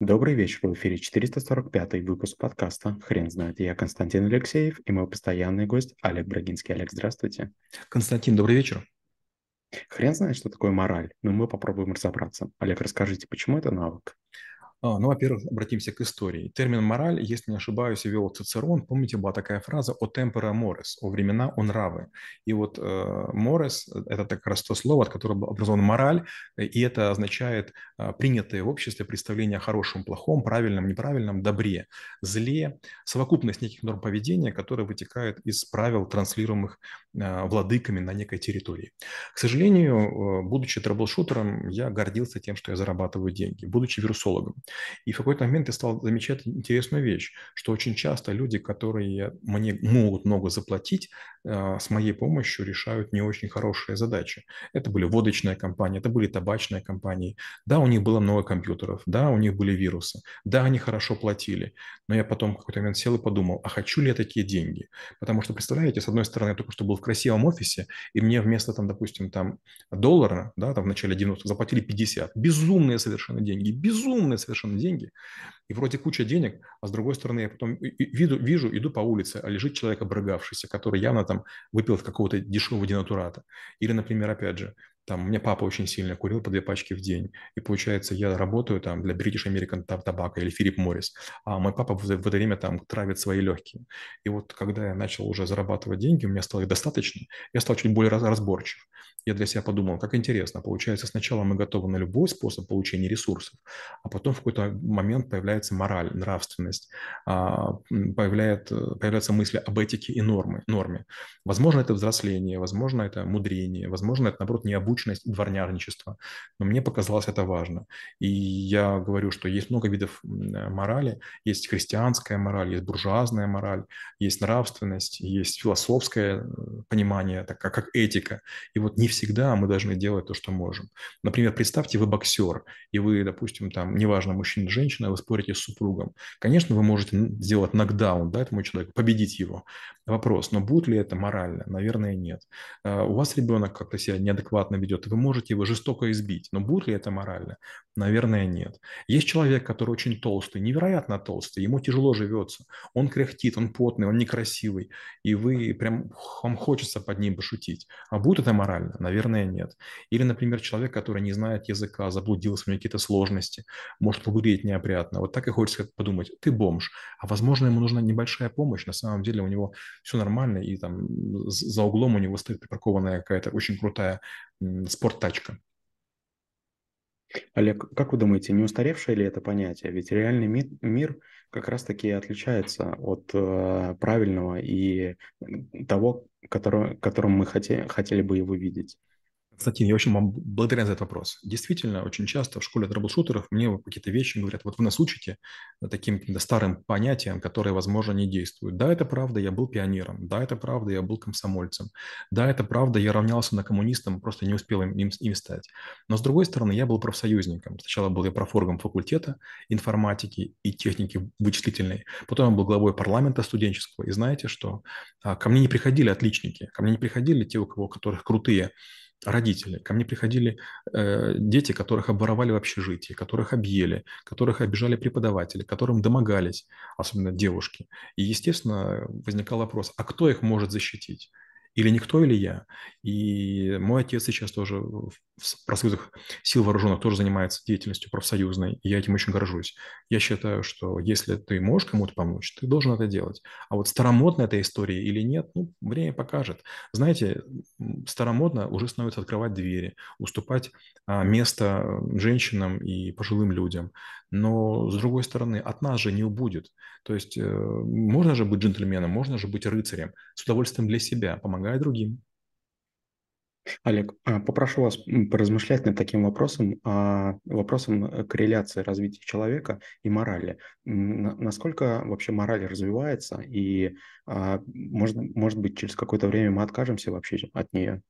Добрый вечер, в эфире 445 выпуск подкаста «Хрен знает». Я Константин Алексеев и мой постоянный гость Олег Брагинский. Олег, здравствуйте. Константин, добрый вечер. Хрен знает, что такое мораль, но мы попробуем разобраться. Олег, расскажите, почему это навык? А, ну, во-первых, обратимся к истории. Термин «мораль», если не ошибаюсь, ввел Цицерон. Помните, была такая фраза «о tempora mores», «о времена, о нравы». И вот э, «морес» – это как раз то слово, от которого образована мораль, и это означает э, принятое в обществе представление о хорошем, плохом, правильном, неправильном, добре, зле, совокупность неких норм поведения, которые вытекают из правил, транслируемых э, владыками на некой территории. К сожалению, э, будучи трэблшутером, я гордился тем, что я зарабатываю деньги. Будучи вирусологом, и в какой-то момент я стал замечать интересную вещь, что очень часто люди, которые мне могут много заплатить, а, с моей помощью решают не очень хорошие задачи. Это были водочные компании, это были табачные компании. Да, у них было много компьютеров, да, у них были вирусы, да, они хорошо платили. Но я потом в какой-то момент сел и подумал, а хочу ли я такие деньги? Потому что, представляете, с одной стороны, я только что был в красивом офисе, и мне вместо, там, допустим, там, доллара, да, там в начале 90-х заплатили 50. Безумные совершенно деньги, безумные совершенно совершенно деньги, и вроде куча денег, а с другой стороны я потом вижу, вижу иду по улице, а лежит человек обрыгавшийся, который явно там выпил какого-то дешевого денатурата. Или, например, опять же, там, у меня папа очень сильно курил по две пачки в день. И получается, я работаю там для British American Tobacco или Philip Morris, а мой папа в, в это время там травит свои легкие. И вот когда я начал уже зарабатывать деньги, у меня стало их достаточно, я стал чуть более разборчив. Я для себя подумал, как интересно, получается, сначала мы готовы на любой способ получения ресурсов, а потом в какой-то момент появляется мораль, нравственность, а, появляет, появляются мысли об этике и нормы, норме. Возможно, это взросление, возможно, это мудрение, возможно, это, наоборот, необычно научность и дворнярничество. Но мне показалось это важно. И я говорю, что есть много видов морали. Есть христианская мораль, есть буржуазная мораль, есть нравственность, есть философское э, понимание, так как, как этика. И вот не всегда мы должны делать то, что можем. Например, представьте, вы боксер, и вы, допустим, там, неважно, мужчина, женщина, вы спорите с супругом. Конечно, вы можете сделать нокдаун, да, этому человеку, победить его. Вопрос, но будет ли это морально? Наверное, нет. А у вас ребенок как-то себя неадекватно ведет вы можете его жестоко избить. Но будет ли это морально? Наверное, нет. Есть человек, который очень толстый, невероятно толстый, ему тяжело живется, он кряхтит, он потный, он некрасивый, и вы прям, вам хочется под ним пошутить. А будет это морально? Наверное, нет. Или, например, человек, который не знает языка, заблудился, у него какие-то сложности, может выглядеть неопрятно. Вот так и хочется подумать, ты бомж, а возможно, ему нужна небольшая помощь, на самом деле у него все нормально, и там за углом у него стоит припаркованная какая-то очень крутая спорттачка. Олег, как вы думаете, не устаревшее ли это понятие? Ведь реальный мир, мир как раз-таки отличается от э, правильного и того, который, которым мы хотели, хотели бы его видеть. Константин, я очень вам благодарен за этот вопрос. Действительно, очень часто в школе трэблшутеров мне какие-то вещи говорят, вот вы нас учите таким старым понятиям, которые, возможно, не действуют. Да, это правда, я был пионером. Да, это правда, я был комсомольцем. Да, это правда, я равнялся на коммунистам, просто не успел им, им, им стать. Но, с другой стороны, я был профсоюзником. Сначала был я профоргом факультета информатики и техники вычислительной. Потом я был главой парламента студенческого. И знаете что? А, ко мне не приходили отличники, ко мне не приходили те, у кого, у которых крутые родители. Ко мне приходили э, дети, которых обворовали в общежитии, которых объели, которых обижали преподаватели, которым домогались, особенно девушки. И, естественно, возникал вопрос, а кто их может защитить? Или никто, или я. И мой отец сейчас тоже в профсоюзах сил вооруженных тоже занимается деятельностью профсоюзной, и я этим очень горжусь. Я считаю, что если ты можешь кому-то помочь, ты должен это делать. А вот старомодно эта история или нет, ну, время покажет. Знаете, старомодно уже становится открывать двери, уступать а, место женщинам и пожилым людям. Но, с другой стороны, от нас же не убудет. То есть э, можно же быть джентльменом, можно же быть рыцарем с удовольствием для себя, помогая другим. Олег, а, попрошу вас поразмышлять над таким вопросом, а, вопросом э, корреляции развития человека и морали. Насколько вообще мораль развивается, и, а, может, может быть, через какое-то время мы откажемся вообще от нее?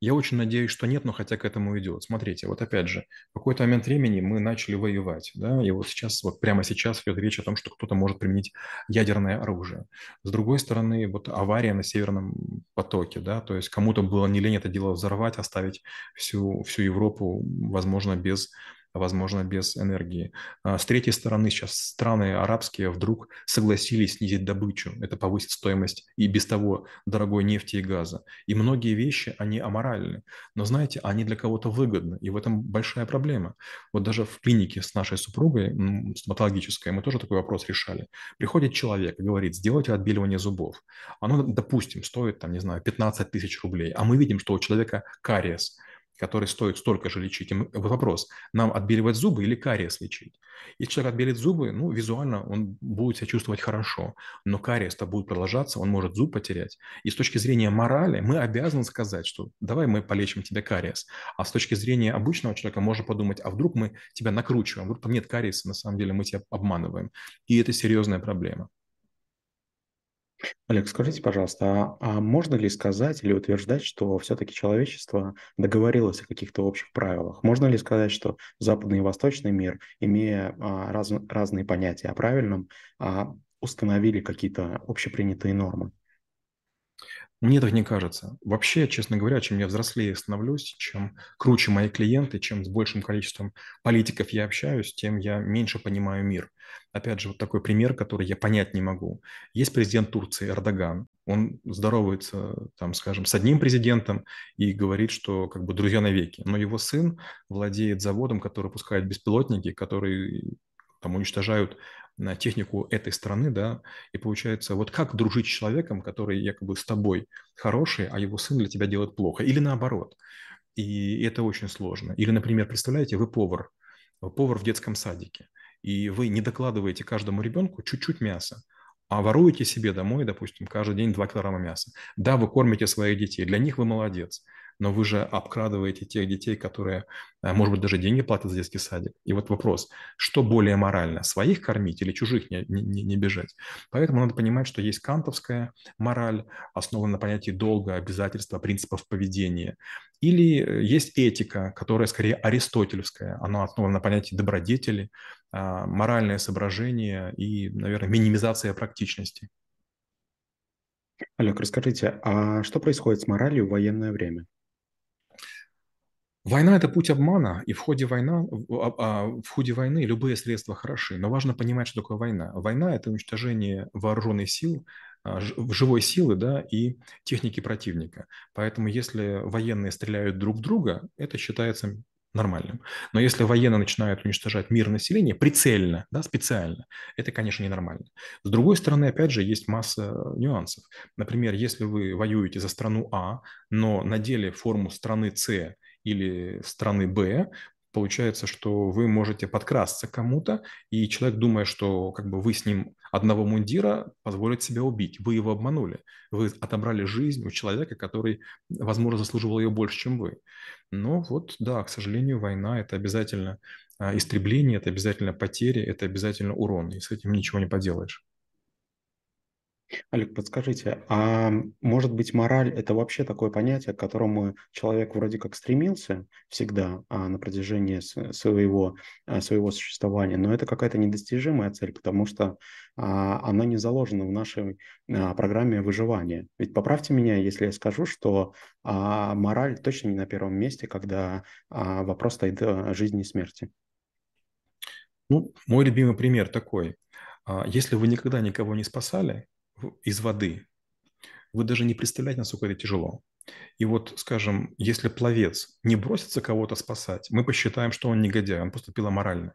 Я очень надеюсь, что нет, но хотя к этому идет. Смотрите, вот опять же, в какой-то момент времени мы начали воевать, да, и вот сейчас, вот прямо сейчас идет речь о том, что кто-то может применить ядерное оружие. С другой стороны, вот авария на Северном потоке, да, то есть кому-то было не лень это дело взорвать, оставить всю, всю Европу, возможно, без возможно, без энергии. А с третьей стороны, сейчас страны арабские вдруг согласились снизить добычу. Это повысит стоимость и без того дорогой нефти и газа. И многие вещи, они аморальны. Но, знаете, они для кого-то выгодны. И в этом большая проблема. Вот даже в клинике с нашей супругой, стоматологической, мы тоже такой вопрос решали. Приходит человек и говорит, сделайте отбеливание зубов. Оно, допустим, стоит, там, не знаю, 15 тысяч рублей. А мы видим, что у человека кариес – который стоит столько же лечить. И вопрос, нам отбеливать зубы или кариес лечить? Если человек отбелит зубы, ну, визуально он будет себя чувствовать хорошо, но кариес-то будет продолжаться, он может зуб потерять. И с точки зрения морали мы обязаны сказать, что давай мы полечим тебе кариес. А с точки зрения обычного человека можно подумать, а вдруг мы тебя накручиваем, вдруг там нет кариеса, на самом деле мы тебя обманываем. И это серьезная проблема. Олег, скажите, пожалуйста, а, а можно ли сказать или утверждать, что все-таки человечество договорилось о каких-то общих правилах? Можно ли сказать, что западный и восточный мир, имея а, раз, разные понятия о правильном, а, установили какие-то общепринятые нормы? Мне так не кажется. Вообще, честно говоря, чем я взрослее становлюсь, чем круче мои клиенты, чем с большим количеством политиков я общаюсь, тем я меньше понимаю мир. Опять же, вот такой пример, который я понять не могу. Есть президент Турции Эрдоган. Он здоровается, там, скажем, с одним президентом и говорит, что как бы друзья навеки. Но его сын владеет заводом, который пускает беспилотники, которые там уничтожают на технику этой страны, да, и получается, вот как дружить с человеком, который якобы с тобой хороший, а его сын для тебя делает плохо, или наоборот. И это очень сложно. Или, например, представляете, вы повар, повар в детском садике, и вы не докладываете каждому ребенку чуть-чуть мяса, а воруете себе домой, допустим, каждый день 2 килограмма мяса. Да, вы кормите своих детей, для них вы молодец но вы же обкрадываете тех детей, которые, э, может быть, даже деньги платят за детский садик. И вот вопрос, что более морально, своих кормить или чужих не, не, не бежать? Поэтому надо понимать, что есть кантовская мораль, основанная на понятии долга, обязательства, принципов поведения. Или есть этика, которая скорее аристотельская, она основана на понятии добродетели, а, моральное соображение и, наверное, минимизация практичности. Олег, расскажите, а что происходит с моралью в военное время? Война – это путь обмана, и в ходе, война, а, а, в ходе войны любые средства хороши, но важно понимать, что такое война. Война – это уничтожение вооруженных сил, а, живой силы да, и техники противника. Поэтому если военные стреляют друг в друга, это считается нормальным. Но если военные начинают уничтожать мир населения прицельно, да, специально, это, конечно, ненормально. С другой стороны, опять же, есть масса нюансов. Например, если вы воюете за страну А, но надели форму страны С или страны Б, получается, что вы можете подкрасться кому-то, и человек, думая, что как бы вы с ним одного мундира, позволит себя убить. Вы его обманули. Вы отобрали жизнь у человека, который, возможно, заслуживал ее больше, чем вы. Но вот, да, к сожалению, война – это обязательно а, истребление, это обязательно потери, это обязательно урон, и с этим ничего не поделаешь. Олег, подскажите, а может быть мораль– это вообще такое понятие, к которому человек вроде как стремился всегда а, на протяжении своего, а, своего существования, но это какая-то недостижимая цель, потому что а, она не заложена в нашей а, программе выживания. Ведь поправьте меня, если я скажу, что а, мораль точно не на первом месте, когда а, вопрос стоит о жизни и смерти. Ну, мой любимый пример такой. А, если вы никогда никого не спасали, из воды. Вы даже не представляете, насколько это тяжело. И вот, скажем, если пловец не бросится кого-то спасать, мы посчитаем, что он негодяй, он поступил аморально.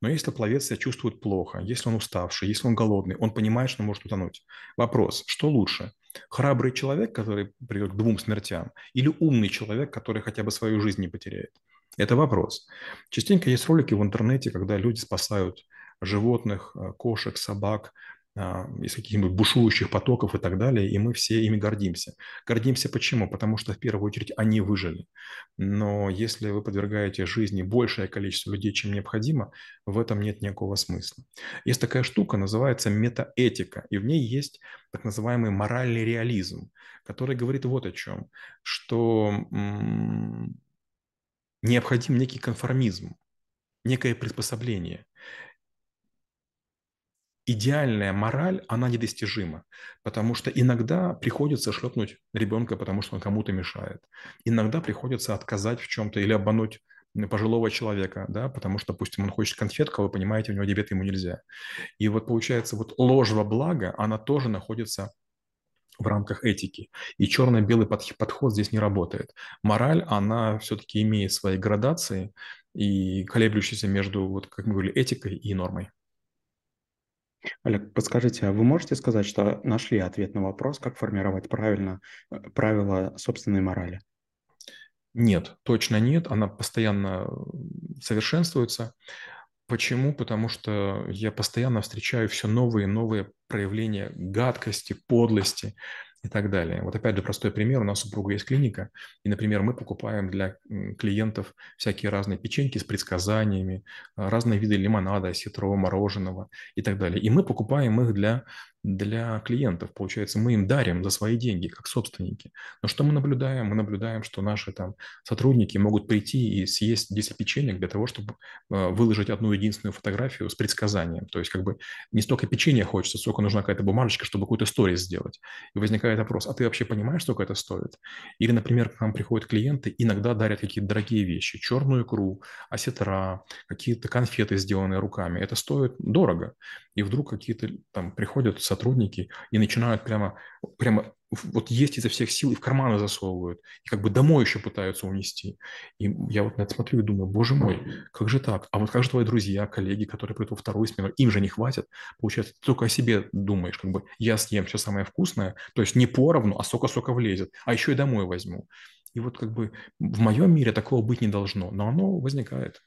Но если пловец себя чувствует плохо, если он уставший, если он голодный, он понимает, что может утонуть. Вопрос, что лучше? Храбрый человек, который придет к двум смертям, или умный человек, который хотя бы свою жизнь не потеряет? Это вопрос. Частенько есть ролики в интернете, когда люди спасают животных, э, кошек, собак, из каких-нибудь бушующих потоков и так далее, и мы все ими гордимся. Гордимся почему? Потому что в первую очередь они выжили. Но если вы подвергаете жизни большее количество людей, чем необходимо, в этом нет никакого смысла. Есть такая штука, называется метаэтика, и в ней есть так называемый моральный реализм, который говорит вот о чем, что необходим некий конформизм, некое приспособление идеальная мораль, она недостижима, потому что иногда приходится шлепнуть ребенка, потому что он кому-то мешает. Иногда приходится отказать в чем-то или обмануть пожилого человека, да, потому что, допустим, он хочет конфетку, а вы понимаете, у него диабет, ему нельзя. И вот получается, вот ложь во благо, она тоже находится в рамках этики. И черно-белый подход здесь не работает. Мораль, она все-таки имеет свои градации и колеблющиеся между, вот, как мы говорили, этикой и нормой. Олег, подскажите, а вы можете сказать, что нашли ответ на вопрос, как формировать правильно э, правила собственной морали? Нет, точно нет. Она постоянно совершенствуется. Почему? Потому что я постоянно встречаю все новые и новые проявления гадкости, подлости и так далее. Вот опять же простой пример. У нас у супруга есть клиника, и, например, мы покупаем для клиентов всякие разные печеньки с предсказаниями, разные виды лимонада, осетрового мороженого и так далее. И мы покупаем их для для клиентов. Получается, мы им дарим за свои деньги, как собственники. Но что мы наблюдаем? Мы наблюдаем, что наши там сотрудники могут прийти и съесть 10 печенек для того, чтобы э, выложить одну единственную фотографию с предсказанием. То есть как бы не столько печенья хочется, сколько нужна какая-то бумажечка, чтобы какую-то сторис сделать. И возникает вопрос, а ты вообще понимаешь, сколько это стоит? Или, например, к нам приходят клиенты, иногда дарят какие-то дорогие вещи, черную икру, осетра, какие-то конфеты, сделанные руками. Это стоит дорого. И вдруг какие-то там приходят со сотрудники и начинают прямо, прямо вот есть изо всех сил и в карманы засовывают, и как бы домой еще пытаются унести. И я вот на это смотрю и думаю, боже мой, как же так? А вот как же твои друзья, коллеги, которые придут во вторую смену, им же не хватит? Получается, ты только о себе думаешь, как бы я съем все самое вкусное, то есть не поровну, а сколько-сколько влезет, а еще и домой возьму. И вот как бы в моем мире такого быть не должно, но оно возникает.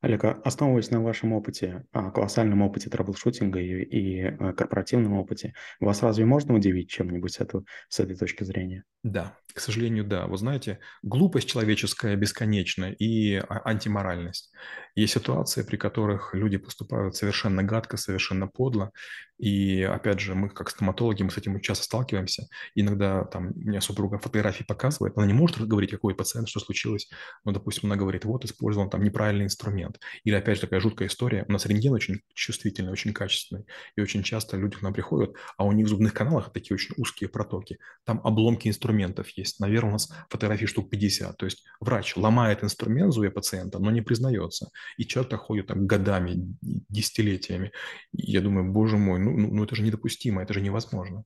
Олег, а основываясь на вашем опыте, а, колоссальном опыте troubleshooting а и, э, корпоративном опыте, вас разве можно удивить чем-нибудь с, с этой точки зрения? Да, к сожалению, да. Вы знаете, глупость человеческая бесконечна и а, антиморальность. Есть ситуации, при которых люди поступают совершенно гадко, совершенно подло. И, опять же, мы как стоматологи, мы с этим часто сталкиваемся. Иногда там мне супруга фотографии показывает, она не может говорить, какой пациент, что случилось. Но, допустим, она говорит, вот, использовал там неправильный инструмент. Или, опять же, такая жуткая история. У нас рентген очень чувствительный, очень качественный. И очень часто люди к нам приходят, а у них в зубных каналах такие очень узкие протоки. Там обломки инструмента инструментов есть. Наверное, у нас фотографий штук 50. То есть врач ломает инструмент зуя пациента, но не признается. И человек так ходит там годами, десятилетиями. И я думаю, боже мой, ну, ну, ну это же недопустимо, это же невозможно.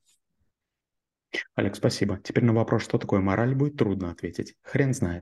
Олег, спасибо. Теперь на вопрос, что такое мораль, будет трудно ответить. Хрен знает.